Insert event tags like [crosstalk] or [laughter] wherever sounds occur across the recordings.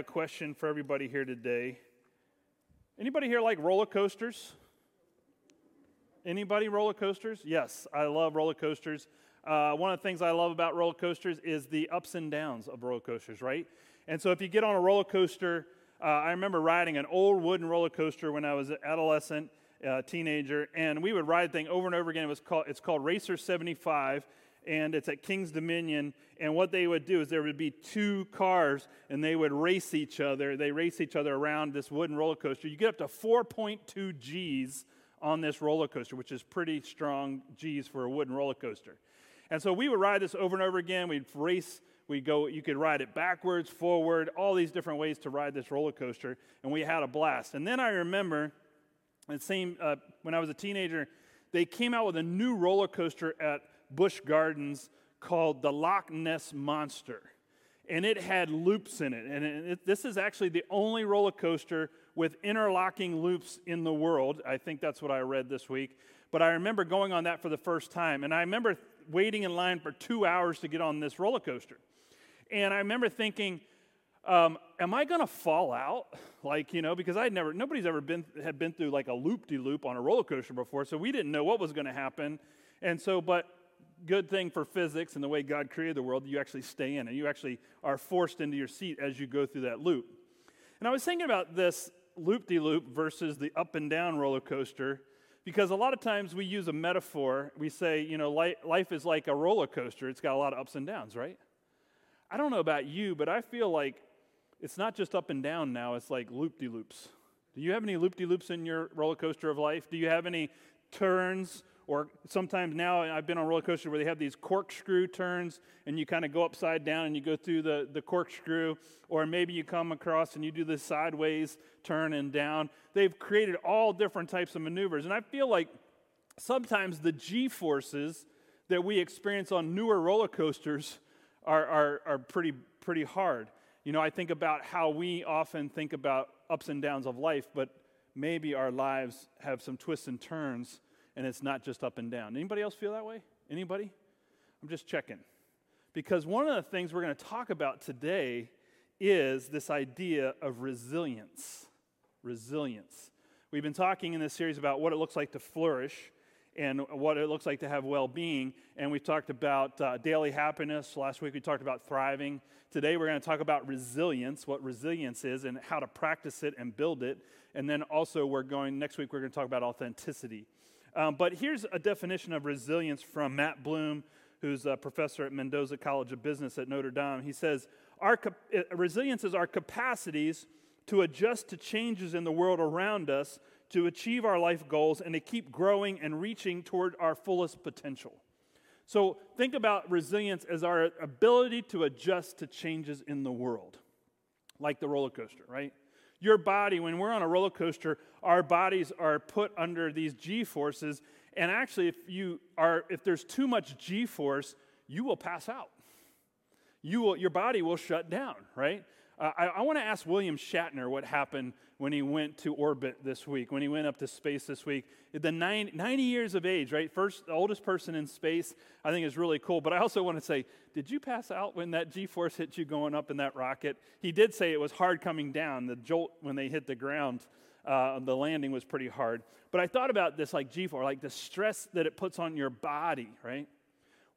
a question for everybody here today. Anybody here like roller coasters? Anybody roller coasters? Yes, I love roller coasters. Uh, one of the things I love about roller coasters is the ups and downs of roller coasters, right? And so if you get on a roller coaster, uh, I remember riding an old wooden roller coaster when I was an adolescent, uh, teenager, and we would ride the thing over and over again. It was called, it's called Racer 75, and it's at King's Dominion. And what they would do is there would be two cars, and they would race each other. They race each other around this wooden roller coaster. You get up to 4.2 G's on this roller coaster, which is pretty strong G's for a wooden roller coaster. And so we would ride this over and over again. We'd race. We go. You could ride it backwards, forward, all these different ways to ride this roller coaster, and we had a blast. And then I remember, it same uh, when I was a teenager, they came out with a new roller coaster at Busch Gardens called the Loch Ness Monster. And it had loops in it. And it, this is actually the only roller coaster with interlocking loops in the world. I think that's what I read this week. But I remember going on that for the first time. And I remember waiting in line for two hours to get on this roller coaster. And I remember thinking, um, am I going to fall out? [laughs] Like, you know, because I'd never, nobody's ever been, had been through like a loop de loop on a roller coaster before, so we didn't know what was going to happen. And so, but good thing for physics and the way God created the world, you actually stay in and you actually are forced into your seat as you go through that loop. And I was thinking about this loop de loop versus the up and down roller coaster because a lot of times we use a metaphor. We say, you know, life is like a roller coaster, it's got a lot of ups and downs, right? I don't know about you, but I feel like it's not just up and down now, it's like loop de loops. Do you have any loop de loops in your roller coaster of life? Do you have any turns or sometimes now I've been on roller coasters where they have these corkscrew turns and you kind of go upside down and you go through the, the corkscrew. Or maybe you come across and you do this sideways turn and down. They've created all different types of maneuvers. And I feel like sometimes the G forces that we experience on newer roller coasters are, are, are pretty, pretty hard. You know, I think about how we often think about ups and downs of life, but maybe our lives have some twists and turns and it's not just up and down. Anybody else feel that way? Anybody? I'm just checking. Because one of the things we're going to talk about today is this idea of resilience. Resilience. We've been talking in this series about what it looks like to flourish and what it looks like to have well being. And we've talked about uh, daily happiness. Last week we talked about thriving. Today we're going to talk about resilience, what resilience is, and how to practice it and build it. And then also, we're going, next week, we're going to talk about authenticity. Um, but here's a definition of resilience from Matt Bloom, who's a professor at Mendoza College of Business at Notre Dame. He says, our uh, resilience is our capacities to adjust to changes in the world around us, to achieve our life goals, and to keep growing and reaching toward our fullest potential. So think about resilience as our ability to adjust to changes in the world, like the roller coaster, right? Your body, when we're on a roller coaster, our bodies are put under these G forces. And actually, if you are, if there's too much G force, you will pass out. You will, your body will shut down, right? Uh, I, I want to ask William Shatner what happened when he went to orbit this week, when he went up to space this week. The 90, 90 years of age, right? First, the oldest person in space, I think is really cool. But I also want to say, did you pass out when that G force hit you going up in that rocket? He did say it was hard coming down. The jolt when they hit the ground, uh, the landing was pretty hard. But I thought about this like G force, like the stress that it puts on your body, right?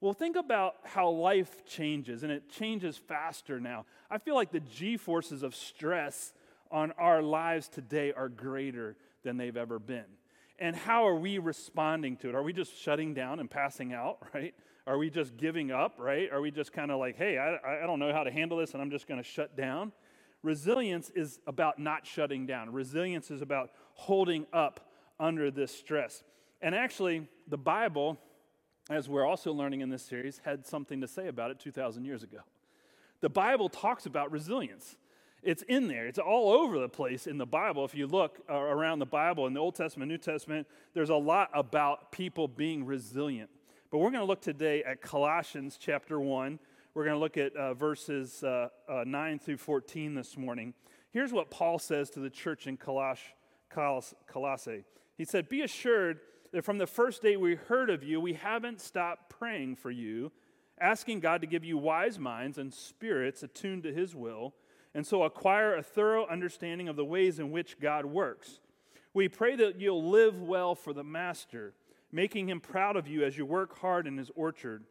Well, think about how life changes, and it changes faster now. I feel like the G forces of stress on our lives today are greater than they've ever been. And how are we responding to it? Are we just shutting down and passing out, [laughs] right? Are we just giving up, right? Are we just kind of like, hey, I, I don't know how to handle this and I'm just going to shut down? Resilience is about not shutting down, resilience is about holding up under this stress. And actually, the Bible as we're also learning in this series, had something to say about it 2,000 years ago. The Bible talks about resilience. It's in there. It's all over the place in the Bible. If you look uh, around the Bible in the Old Testament, New Testament, there's a lot about people being resilient. But we're going to look today at Colossians chapter 1. We're going to look at uh, verses uh, uh, 9 through 14 this morning. Here's what Paul says to the church in Coloss- Coloss- Colossae. He said, Be assured that from the first day we heard of you, we haven't stopped praying for you, asking God to give you wise minds and spirits attuned to his will, and so acquire a thorough understanding of the ways in which God works. We pray that you'll live well for the Master, making him proud of you as you work hard in his orchard.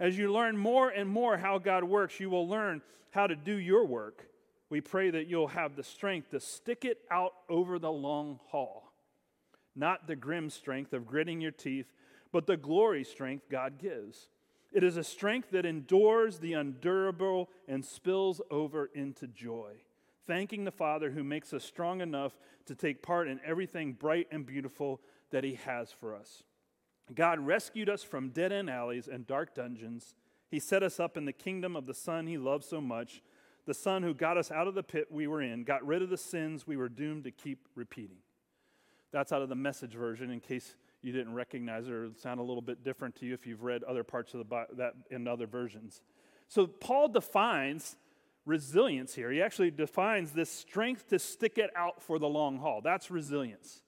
As you learn more and more how God works, you will learn how to do your work. We pray that you'll have the strength to stick it out over the long haul. Not the grim strength of gritting your teeth, but the glory strength God gives. It is a strength that endures the undurable and spills over into joy. Thanking the Father who makes us strong enough to take part in everything bright and beautiful that He has for us. God rescued us from dead end alleys and dark dungeons. He set us up in the kingdom of the Son He loves so much, the Son who got us out of the pit we were in, got rid of the sins we were doomed to keep repeating. That's out of the message version in case you didn't recognize it or sound a little bit different to you if you've read other parts of the Bible that in other versions. So Paul defines resilience here. He actually defines this strength to stick it out for the long haul. That's resilience.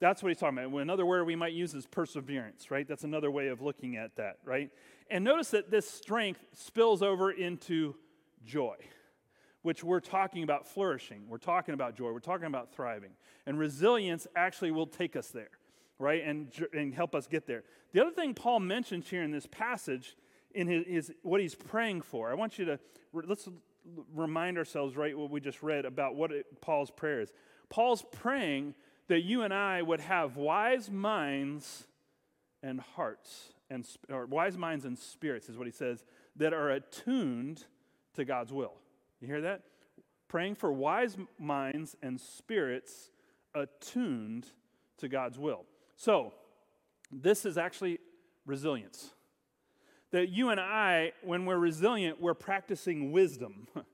That's what he's talking about. Another word we might use is perseverance, right? That's another way of looking at that, right? And notice that this strength spills over into joy, which we're talking about flourishing. We're talking about joy. We're talking about thriving. And resilience actually will take us there right? And, and help us get there. The other thing Paul mentions here in this passage in his, what he's praying for. I want you to let's remind ourselves, right, what we just read about what it, Paul's prayer is. Paul's praying that you and I would have wise minds and hearts and or wise minds and spirits is what he says that are attuned to God's will. You hear that? Praying for wise minds and spirits attuned to God's will. So, this is actually resilience. That you and I, when we're resilient, we're practicing wisdom. [laughs]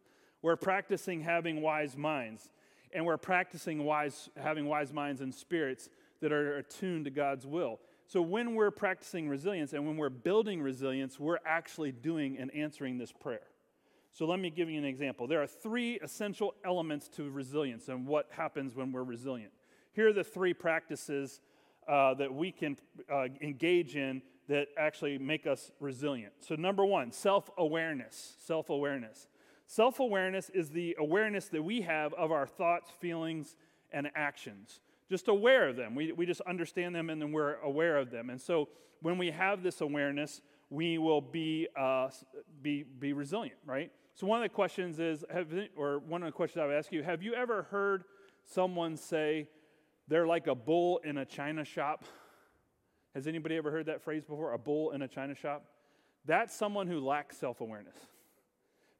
we're practicing having wise minds. And we're practicing wise, having wise minds and spirits that are attuned to God's will. So, when we're practicing resilience and when we're building resilience, we're actually doing and answering this prayer. So, let me give you an example. There are three essential elements to resilience and what happens when we're resilient. Here are the three practices uh, that we can uh, engage in that actually make us resilient. So, number one, self awareness. Self awareness. Self awareness is the awareness that we have of our thoughts, feelings, and actions. Just aware of them. We, we just understand them and then we're aware of them. And so, when we have this awareness, we will be, uh, be, be resilient, right? So, one of the questions is, have, or one of the questions I would ask you, have you ever heard someone say, they're like a bull in a china shop. Has anybody ever heard that phrase before? A bull in a china shop? That's someone who lacks self awareness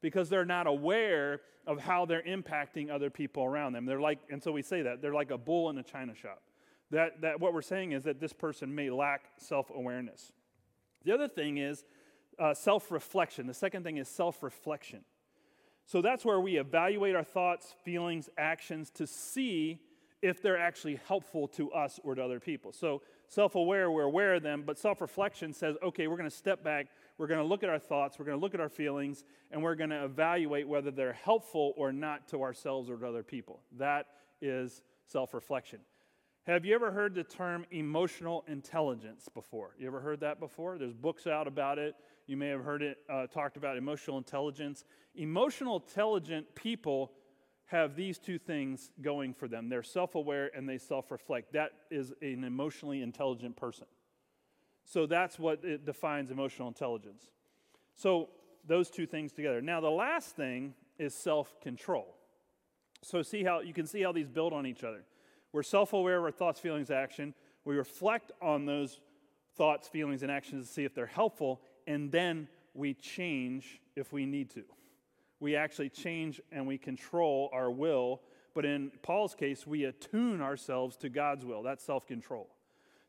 because they're not aware of how they're impacting other people around them. They're like, and so we say that, they're like a bull in a china shop. That, that what we're saying is that this person may lack self awareness. The other thing is uh, self reflection. The second thing is self reflection. So that's where we evaluate our thoughts, feelings, actions to see if they're actually helpful to us or to other people. So, self aware, we're aware of them, but self reflection says, okay, we're going to step back, we're going to look at our thoughts, we're going to look at our feelings, and we're going to evaluate whether they're helpful or not to ourselves or to other people. That is self reflection. Have you ever heard the term emotional intelligence before? You ever heard that before? There's books out about it. You may have heard it uh, talked about emotional intelligence. Emotional intelligent people have these two things going for them they're self aware and they self reflect. That is an emotionally intelligent person. So that's what it defines emotional intelligence. So those two things together. Now, the last thing is self control. So see how you can see how these build on each other. We're self aware of our thoughts, feelings, action. We reflect on those thoughts, feelings, and actions to see if they're helpful, and then we change if we need to we actually change and we control our will. But in Paul's case, we attune ourselves to God's will. That's self control.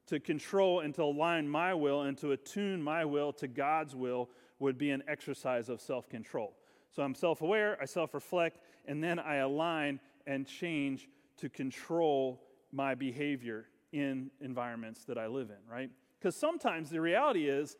To control and to align my will and to attune my will to God's will would be an exercise of self control. So I'm self aware, I self reflect, and then I align and change to control my behavior in environments that I live in, right? Because sometimes the reality is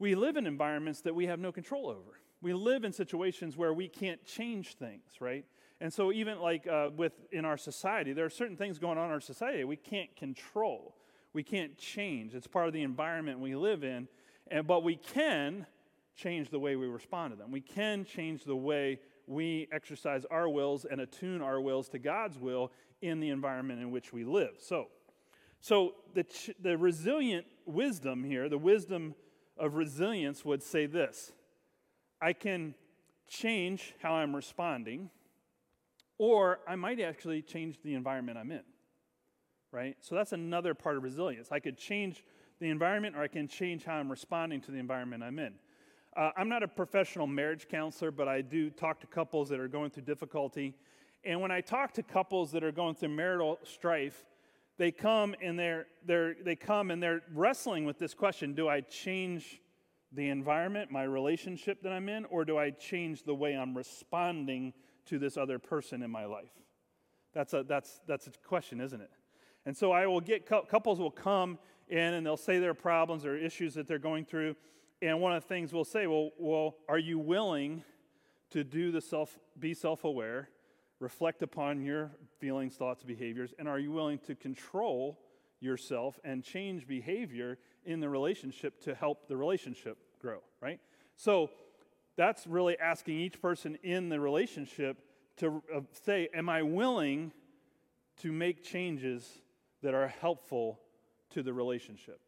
we live in environments that we have no control over we live in situations where we can't change things, right? And so, even like uh, with in our society, there are certain things going on in our society we can't control, we can't change. It's part of the environment we live in, and but we can change the way we respond to them. We can change the way we exercise our wills and attune our wills to God's will in the environment in which we live. So, so the, the resilient wisdom here, the wisdom of resilience would say this I can change how I'm responding, or I might actually change the environment I'm in. Right? So that's another part of resilience. I could change the environment, or I can change how I'm responding to the environment I'm in. Uh, I'm not a professional marriage counselor, but I do talk to couples that are going through difficulty. And when I talk to couples that are going through marital strife, they come and they're, they're, they come and they're wrestling with this question Do I change the environment, my relationship that I'm in, or do I change the way I'm responding to this other person in my life? That's a, that's, that's a question, isn't it? And so I will get, couples will come in and they'll say their problems or issues that they're going through. And one of the things we'll say, well, well are you willing to do the self, be self aware, reflect upon your feelings, thoughts, behaviors, and are you willing to control yourself and change behavior in the relationship to help the relationship grow, right? So that's really asking each person in the relationship to uh, say, Am I willing to make changes that are helpful to the relationship?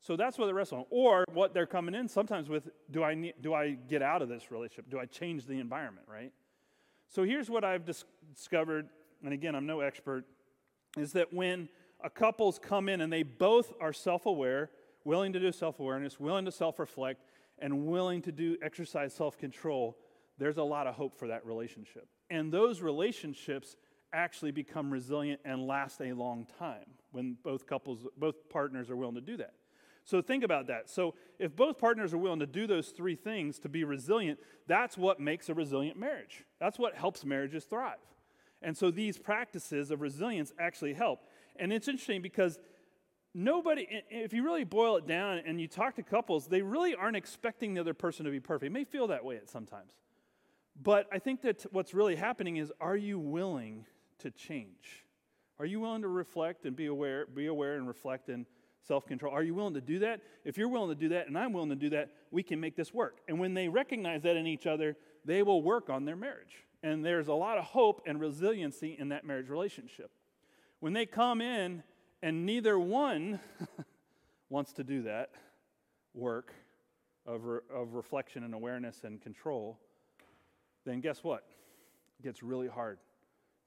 So that's what they're wrestling. Or what they're coming in sometimes with do I, need, do I get out of this relationship? Do I change the environment, right? So here's what I've dis- discovered, and again, I'm no expert, is that when a couple's come in and they both are self aware, willing to do self awareness, willing to self reflect, and willing to do exercise self control, there's a lot of hope for that relationship. And those relationships actually become resilient and last a long time when both couples, both partners are willing to do that. So think about that. So if both partners are willing to do those three things to be resilient, that's what makes a resilient marriage. That's what helps marriages thrive. And so these practices of resilience actually help. And it's interesting because nobody, if you really boil it down and you talk to couples, they really aren't expecting the other person to be perfect. It may feel that way at sometimes. But I think that what's really happening is are you willing to change? Are you willing to reflect and be aware, be aware and reflect and self control? Are you willing to do that? If you're willing to do that and I'm willing to do that, we can make this work. And when they recognize that in each other, they will work on their marriage. And there's a lot of hope and resiliency in that marriage relationship. When they come in and neither one [laughs] wants to do that work of, re- of reflection and awareness and control, then guess what? It gets really hard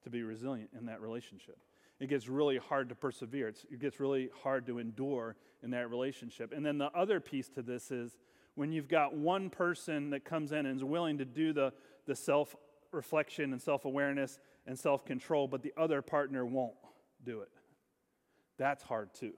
to be resilient in that relationship. It gets really hard to persevere. It's, it gets really hard to endure in that relationship. And then the other piece to this is when you've got one person that comes in and is willing to do the, the self reflection and self awareness and self control, but the other partner won't do it. That's hard too.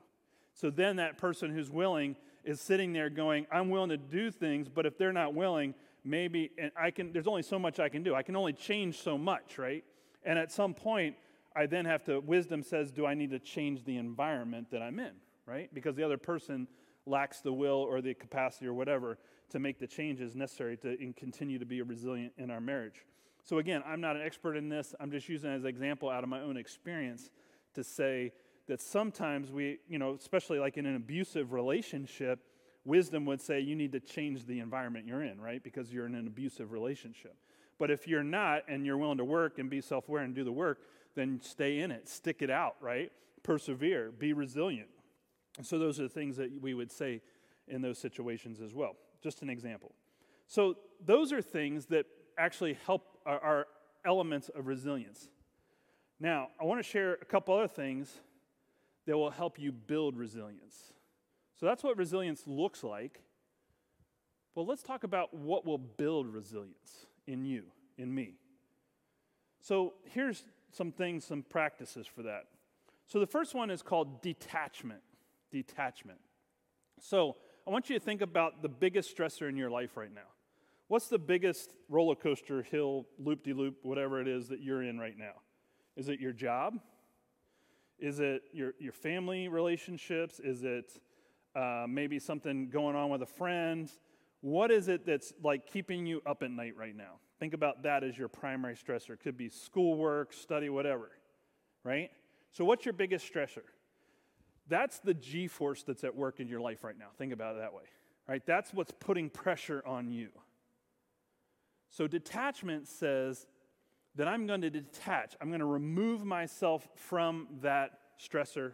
So then that person who's willing is sitting there going, I'm willing to do things, but if they're not willing, maybe, and I can, there's only so much I can do. I can only change so much, right? And at some point, I then have to, wisdom says, do I need to change the environment that I'm in, right? Because the other person lacks the will or the capacity or whatever to make the changes necessary to continue to be resilient in our marriage. So again, I'm not an expert in this. I'm just using as an example out of my own experience to say that sometimes we, you know, especially like in an abusive relationship, wisdom would say you need to change the environment you're in, right? Because you're in an abusive relationship. But if you're not and you're willing to work and be self aware and do the work, then stay in it, stick it out, right? Persevere, be resilient. So those are the things that we would say in those situations as well. Just an example. So those are things that actually help are, are elements of resilience. Now, I want to share a couple other things that will help you build resilience. So that's what resilience looks like. Well, let's talk about what will build resilience in you, in me. So here's some things, some practices for that. So the first one is called detachment. Detachment. So I want you to think about the biggest stressor in your life right now. What's the biggest roller coaster, hill, loop de loop, whatever it is that you're in right now? Is it your job? Is it your, your family relationships? Is it uh, maybe something going on with a friend? What is it that's like keeping you up at night right now? Think about that as your primary stressor. It could be schoolwork, study, whatever, right? So, what's your biggest stressor? That's the G force that's at work in your life right now. Think about it that way, right? That's what's putting pressure on you. So detachment says that I'm going to detach, I'm going to remove myself from that stressor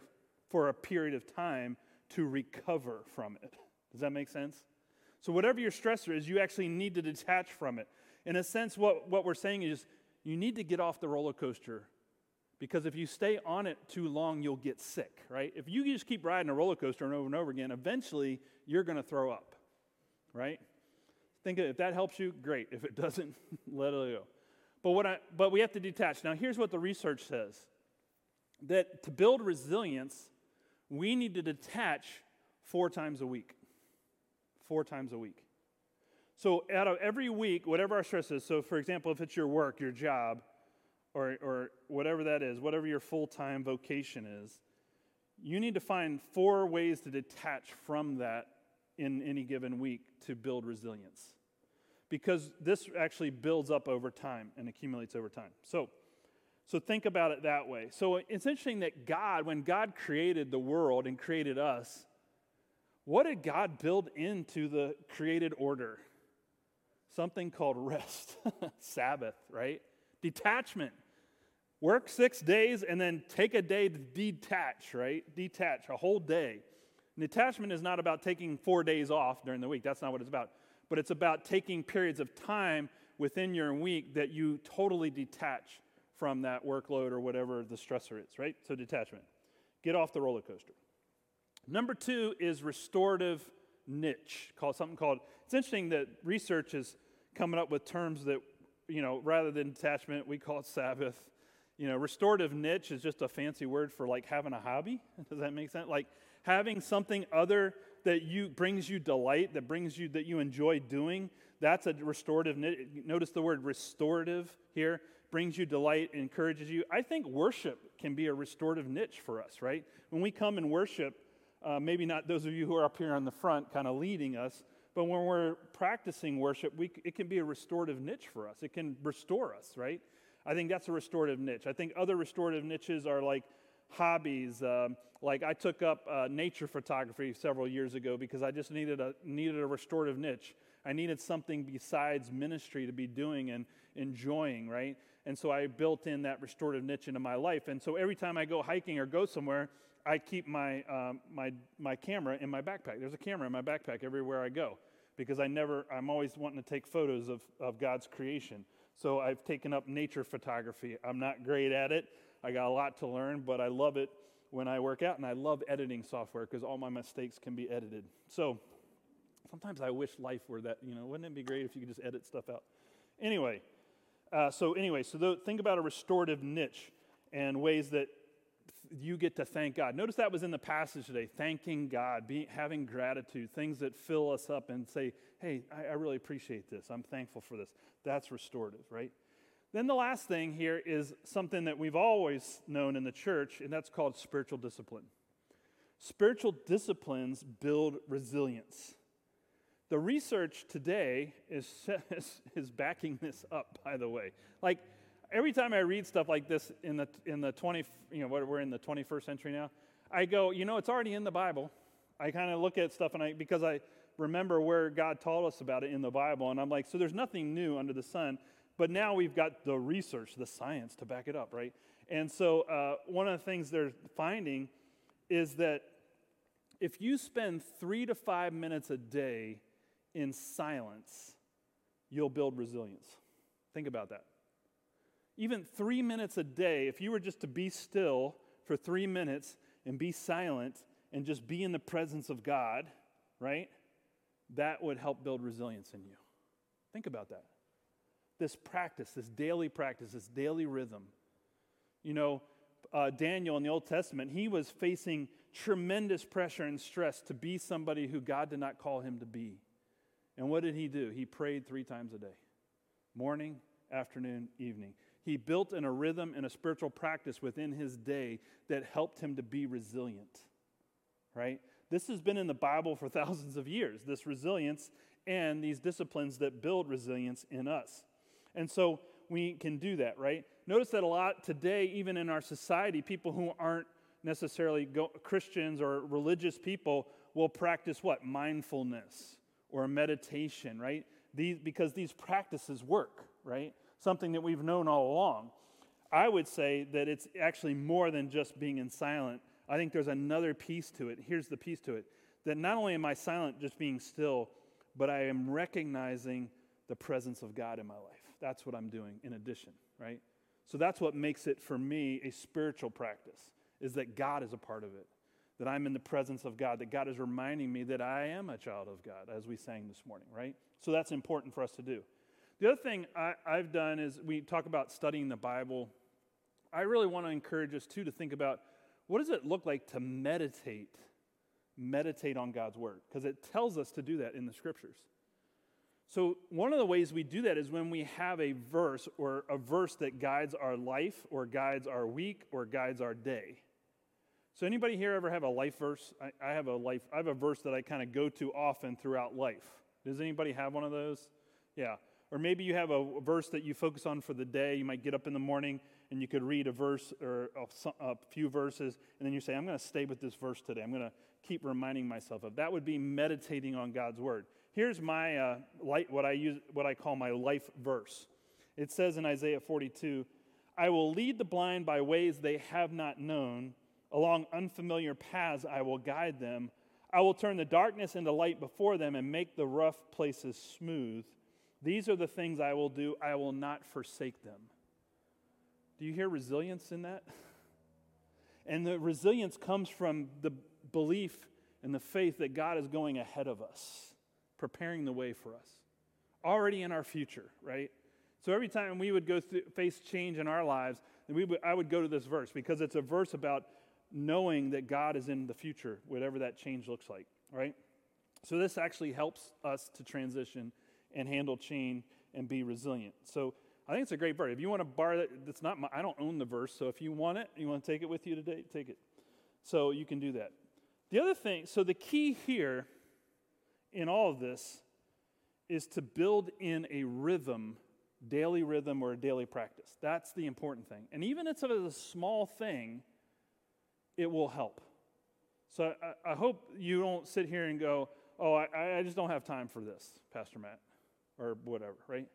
for a period of time to recover from it. Does that make sense? So, whatever your stressor is, you actually need to detach from it. In a sense, what, what we're saying is you need to get off the roller coaster because if you stay on it too long, you'll get sick, right? If you just keep riding a roller coaster and over and over again, eventually you're going to throw up, right? Think of, if that helps you, great. If it doesn't, [laughs] let it go. But, what I, but we have to detach. Now, here's what the research says that to build resilience, we need to detach four times a week. Four times a week. So, out of every week, whatever our stress is, so for example, if it's your work, your job, or, or whatever that is, whatever your full time vocation is, you need to find four ways to detach from that in any given week to build resilience. Because this actually builds up over time and accumulates over time. So, so think about it that way. So it's interesting that God, when God created the world and created us, what did God build into the created order? Something called rest, [laughs] Sabbath, right? Detachment. Work six days and then take a day to detach, right? Detach a whole day. Detachment is not about taking four days off during the week. That's not what it's about. But it's about taking periods of time within your week that you totally detach from that workload or whatever the stressor is, right? So, detachment. Get off the roller coaster. Number two is restorative niche, called something called. It's interesting that research is coming up with terms that, you know, rather than detachment, we call it Sabbath. You know, restorative niche is just a fancy word for like having a hobby. [laughs] Does that make sense? Like having something other that you brings you delight, that brings you that you enjoy doing. That's a restorative niche. Notice the word restorative here brings you delight, encourages you. I think worship can be a restorative niche for us, right? When we come and worship, uh, maybe not those of you who are up here on the front kind of leading us, but when we're practicing worship, we, it can be a restorative niche for us. It can restore us, right? I think that's a restorative niche. I think other restorative niches are like hobbies. Um, like I took up uh, nature photography several years ago because I just needed a needed a restorative niche. I needed something besides ministry to be doing and enjoying, right? And so I built in that restorative niche into my life. And so every time I go hiking or go somewhere, I keep my, um, my, my camera in my backpack. There's a camera in my backpack everywhere I go because I never, I'm always wanting to take photos of, of God's creation. So I've taken up nature photography. I'm not great at it. I got a lot to learn, but I love it when I work out, and I love editing software because all my mistakes can be edited. So sometimes I wish life were that, you know, wouldn't it be great if you could just edit stuff out? Anyway, uh, so anyway, so th- think about a restorative niche and ways that you get to thank God. Notice that was in the passage today thanking God, being, having gratitude, things that fill us up and say, hey, I, I really appreciate this. I'm thankful for this. That's restorative, right? Then the last thing here is something that we've always known in the church, and that's called spiritual discipline. Spiritual disciplines build resilience. The research today is, [laughs] is, is backing this up, by the way. Like, every time I read stuff like this in the, in the 20, you know, what, we're in the 21st century now, I go, you know, it's already in the Bible. I kind of look at stuff and I, because I remember where God taught us about it in the Bible, and I'm like, so there's nothing new under the sun, but now we've got the research, the science to back it up, right? And so uh, one of the things they're finding is that if you spend three to five minutes a day in silence, you'll build resilience. Think about that. Even three minutes a day, if you were just to be still for three minutes and be silent and just be in the presence of God, right? That would help build resilience in you. Think about that. This practice, this daily practice, this daily rhythm. You know, uh, Daniel in the Old Testament, he was facing tremendous pressure and stress to be somebody who God did not call him to be. And what did he do? He prayed three times a day morning, afternoon, evening. He built in a rhythm and a spiritual practice within his day that helped him to be resilient, right? This has been in the Bible for [laughs] thousands of years, this resilience and these disciplines that build resilience in us. And so we can do that, right? Notice that a lot today, even in our society, people who aren't necessarily go- Christians or religious people will practice what? Mindfulness or meditation, right? these, because these practices work, right? Something that we've known all along. I would say that it's actually more than just being in silent. I think there's another piece to it. Here's the piece to it that not only am I silent, just being still, but I am recognizing the presence of God in my life. That's what I'm doing in addition, right? So that's what makes it for me a spiritual practice, is that God is a part of it, that I'm in the presence of God, that God is reminding me that I am a child of God, as we sang this morning, right? So that's important for us to do. The other thing I, have done is we talk about studying the Bible. I really want to encourage us too to think about what does it look like to meditate, meditate on God's word, because it tells us to do that in the scriptures. So, one of the ways we do that is when we have a verse or a verse that guides our life or guides our week or guides our day. So, anybody here ever have a life verse? I, I have a life, I have a verse that I kind of go to often throughout life. Does anybody have one of those? Yeah. Or maybe you have a verse that you focus on for the day. You might get up in the morning and you could read a verse or a, few verses, and then you say, I'm going to stay with this verse today. I'm going to keep reminding myself of. That would be meditating on God's word. Here's my uh, light, what I use, what I call my life verse. It says in Isaiah 42, "I will lead the blind by ways they have not known; along unfamiliar paths I will guide them. I will turn the darkness into light before them and make the rough places smooth. These are the things I will do; I will not forsake them." Do you hear resilience in that? [laughs] And the resilience comes from the belief and the faith that God is going ahead of us preparing the way for us, already in our future, right? So every time we would go through, face change in our lives, we would, I would go to this verse because it's a verse about knowing that God is in the future, whatever that change looks like, right? So this actually helps us to transition and handle change and be resilient. So I think it's a great verse. If you want to borrow it, that's not my, I don't own the verse, so if you want it, you want to take it with you today, take it. So you can do that. The other thing, so the key here in all of this is to build in a rhythm, daily rhythm or a daily practice. That's the important thing. And even if it's a small thing, it will help. So I, I hope you don't sit here and go, oh, I, I just don't have time for this, Pastor Matt, or whatever, right?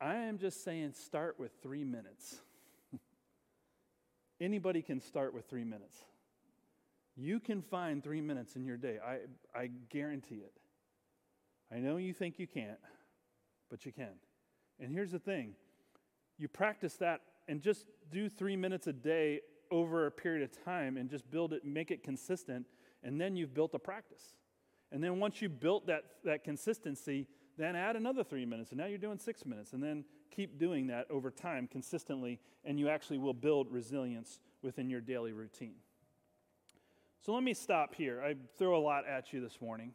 I am just saying start with three minutes. [laughs] Anybody can start with three minutes. You can find three minutes in your day. I, I guarantee it. I know you think you can't, but you can. And here's the thing you practice that and just do three minutes a day over a period of time and just build it, make it consistent, and then you've built a practice. And then once you built that, that consistency, then add another three minutes, and now you're doing six minutes, and then keep doing that over time consistently, and you actually will build resilience within your daily routine. So let me stop here. I throw a lot at you this morning.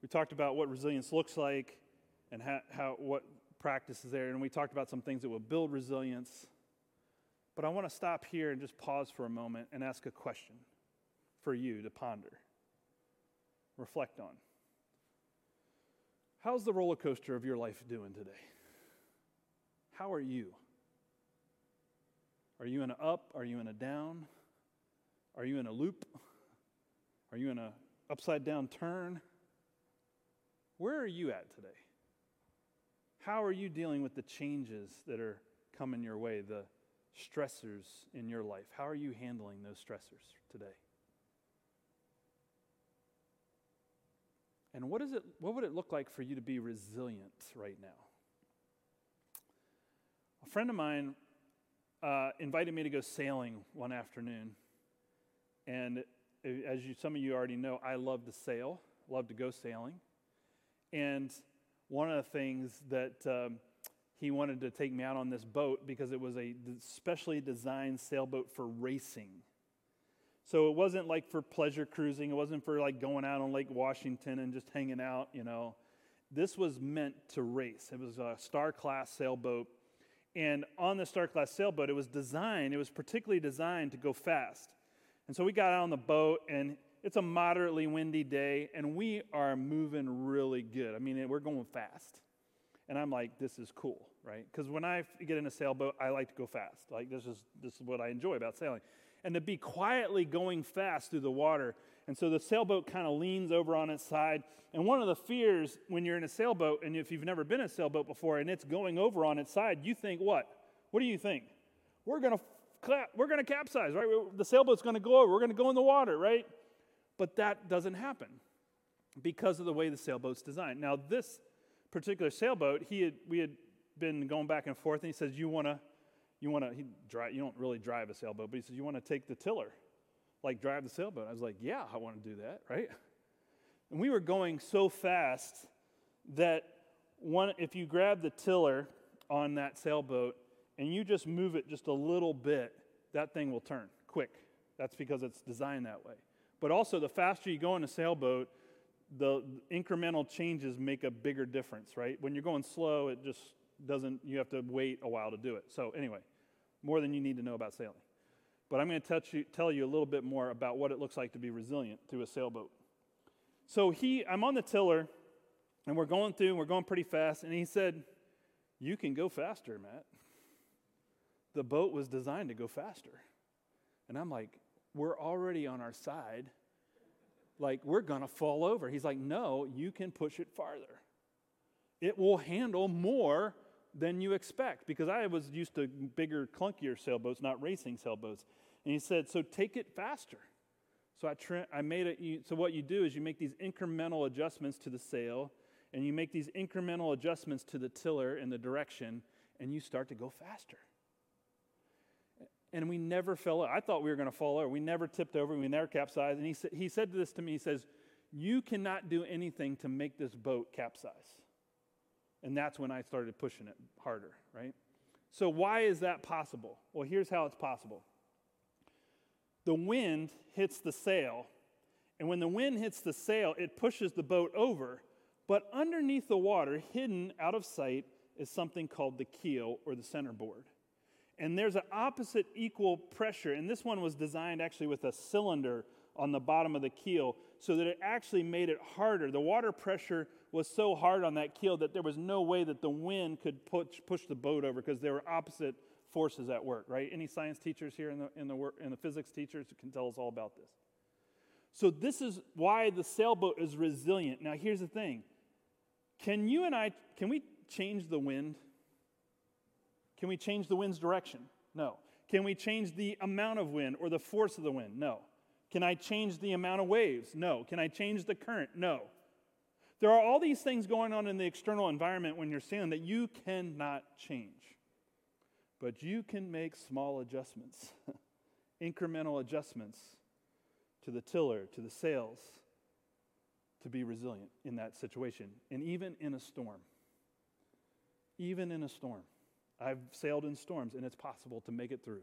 We talked about what resilience looks like and how, how what practice is there, and we talked about some things that will build resilience. But I want to stop here and just pause for a moment and ask a question for you to ponder, reflect on. How's the roller coaster of your life doing today? How are you? Are you in an up? Are you in a down? Are you in a loop? Are you in a upside down turn? Where are you at today? How are you dealing with the changes that are coming your way, the stressors in your life? How are you handling those stressors today? And what, is it, what would it look like for you to be resilient right now? A friend of mine uh, invited me to go sailing one afternoon. And as you, some of you already know, I love to sail, love to go sailing. And one of the things that um, he wanted to take me out on this boat because it was a specially designed sailboat for racing. So it wasn't like for pleasure cruising, it wasn't for like going out on Lake Washington and just hanging out, you know. This was meant to race. It was a star class sailboat. And on the star class sailboat, it was designed, it was particularly designed to go fast. And so we got out on the boat, and it's a moderately windy day, and we are moving really good. I mean, we're going fast. And I'm like, this is cool, right? Because when I get in a sailboat, I like to go fast. Like, this is, this is what I enjoy about sailing. And to be quietly going fast through the water And so the sailboat kind of leans over on its side. And one of the fears when you're in a sailboat, and if you've never been in a sailboat before and it's going over on its side, you think what? What do you think? We're going to we're going to capsize, right? The sailboat's going to go over. We're going to go in the water, right? But that doesn't happen because of the way the sailboat's designed. Now, this particular sailboat, he had, we had been going back and forth, and he says, "You want to, you want to, he drive. You don't really drive a sailboat, but he says you want to take the tiller, like drive the sailboat." I was like, "Yeah, I want to do that, right?" And we were going so fast that one, if you grab the tiller on that sailboat and you just move it just a little bit, that thing will turn quick. That's because it's designed that way. But also, the faster you go in a sailboat, the incremental changes make a bigger difference, right? When you're going slow, it just doesn't, you have to wait a while to do it. So, anyway, more than you need to know about sailing. But I'm going to you, tell you a little bit more about what it looks like to be resilient through a sailboat. So, he, I'm on the tiller, and we're going through, and we're going pretty fast, and he said, You can go faster, Matt. The boat was designed to go faster. And I'm like, We're already on our side like we're to fall over. He's like, no, you can push it farther. It will handle more than you expect because I was used to bigger, clunkier sailboats, not racing sailboats. And he said, so take it faster. So I, tra- I made it. So what you do is you make these incremental adjustments to the sail, and you make these incremental adjustments to the tiller and the direction, and you start to go faster and we never fell over. I thought we were going to fall over. We never tipped over. We never capsized. And he, sa- he said this to me. He says, You cannot do anything to make this boat capsize. And that's when I started pushing it harder, right? So, why is that possible? Well, here's how it's possible the wind hits the sail, and when the wind hits the sail, it pushes the boat over. But underneath the water, hidden out of sight, is something called the keel or the centerboard and there's an opposite equal pressure. And this one was designed actually with a cylinder on the bottom of the keel so that it actually made it harder. The water pressure was so hard on that keel that there was no way that the wind could push, push the boat over because there were opposite forces at work, right? Any science teachers here in the, in the, work, in the physics teachers can tell us all about this. So, this is why the sailboat is resilient. Now, here's the thing can you and I, can we change the wind? Can we change the wind's direction? No. Can we change the amount of wind or the force of the wind? No. Can I change the amount of waves? No. Can I change the current? No. There are all these things going on in the external environment when you're sailing that you cannot change. But you can make small adjustments, [laughs] incremental adjustments to the tiller, to the sails, to be resilient in that situation. And even in a storm. Even in a storm. I've sailed in storms, and it's possible to make it through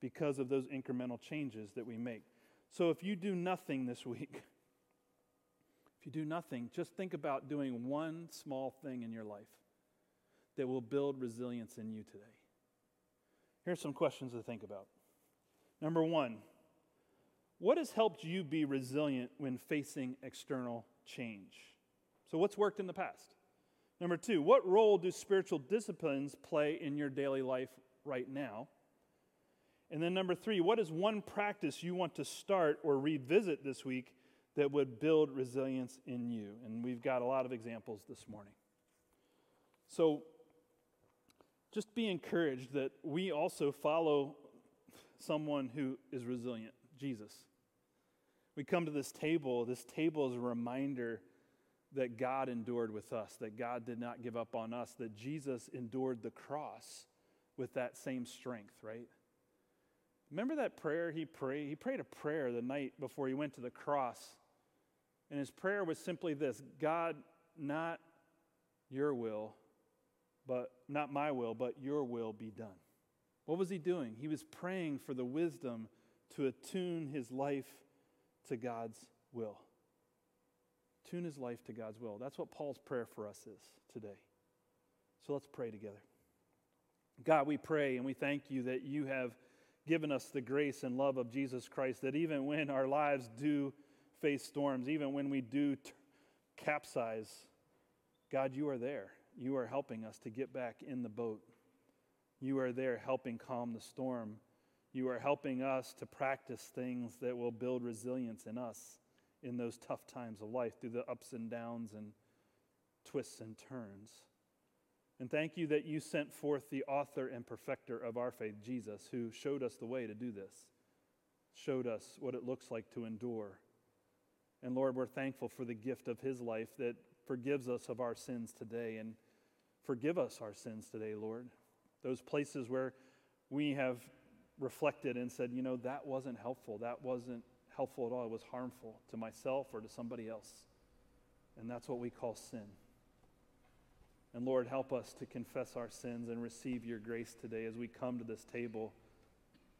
because of those incremental changes that we make. So if you do nothing this [laughs] week, you do nothing, just think about doing one small thing in your life that will build resilience in you today. Here's some questions to think about. Number one, what has helped you be resilient when facing external change? So, what's worked in the past? Number two, what role do spiritual disciplines play in your daily life right now? And then number three, what is one practice you want to start or revisit this week that would build resilience in you? And we've got a lot of examples this morning. So just be encouraged that we also follow someone who is resilient, Jesus. We come to this table, this table is a reminder that God endured with us, that God did not give up on us, that Jesus endured the cross with that same strength, right? Remember that prayer he prayed? He prayed a prayer the night before he went to the cross. And his prayer was simply this God, not your will, but not my will, but your will be done. What was he doing? He was praying for the wisdom to attune his life to God's will tune his life to God's will. That's what Paul's prayer for us is today. So let's pray together. God, we pray and we thank you that you have given us the grace and love of Jesus Christ, that even when our lives do face storms, even when we do t- capsize, God, you are there. You are helping us to get back in the boat. You are there helping calm the storm. You are helping us to practice things that will build resilience in us in those tough times of life through the ups and downs and twists and turns. And thank you that you sent forth the author and perfecter of our faith, Jesus, who showed us the way to do this, showed us what it looks like to endure. And Lord, we're thankful for the gift of his life that forgives us of our sins today. And forgive us our sins today, Lord. Those places where we have reflected and said, you know, that wasn't helpful. That wasn't helpful at all. It was harmful to myself or to somebody else. And that's what we call sin. And Lord, help us to confess our sins and receive your grace today as we come to this table.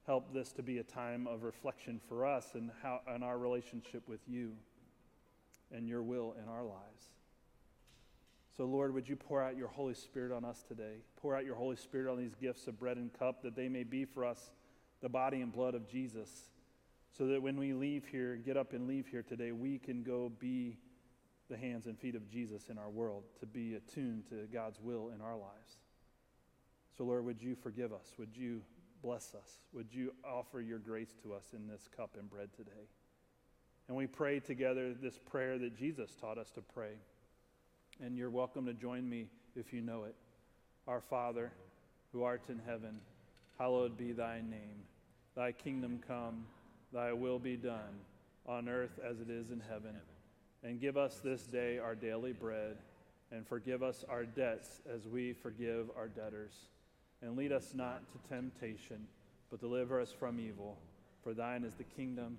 Help this to be a time of reflection for us and how and our relationship with you and your will in our lives. So, Lord, would you pour out your Holy Spirit on us today? Pour out your Holy Spirit on these gifts of bread and cup that they may be for us the body and blood of Jesus, so that when we leave here, get up and leave here today, we can go be the hands and feet of Jesus in our world, to be attuned to God's will in our lives. So, Lord, would you forgive us? Would you bless us? Would you offer your grace to us in this cup and bread today? And we pray together this prayer that Jesus taught us to pray. And you're welcome to join me if you know it. Our Father, who art in heaven, hallowed be thy name. Thy kingdom come, thy will be done, on earth as it is in heaven. And give us this day our daily bread, and forgive us our debts as we forgive our debtors. And lead us not to temptation, but deliver us from evil. For thine is the kingdom,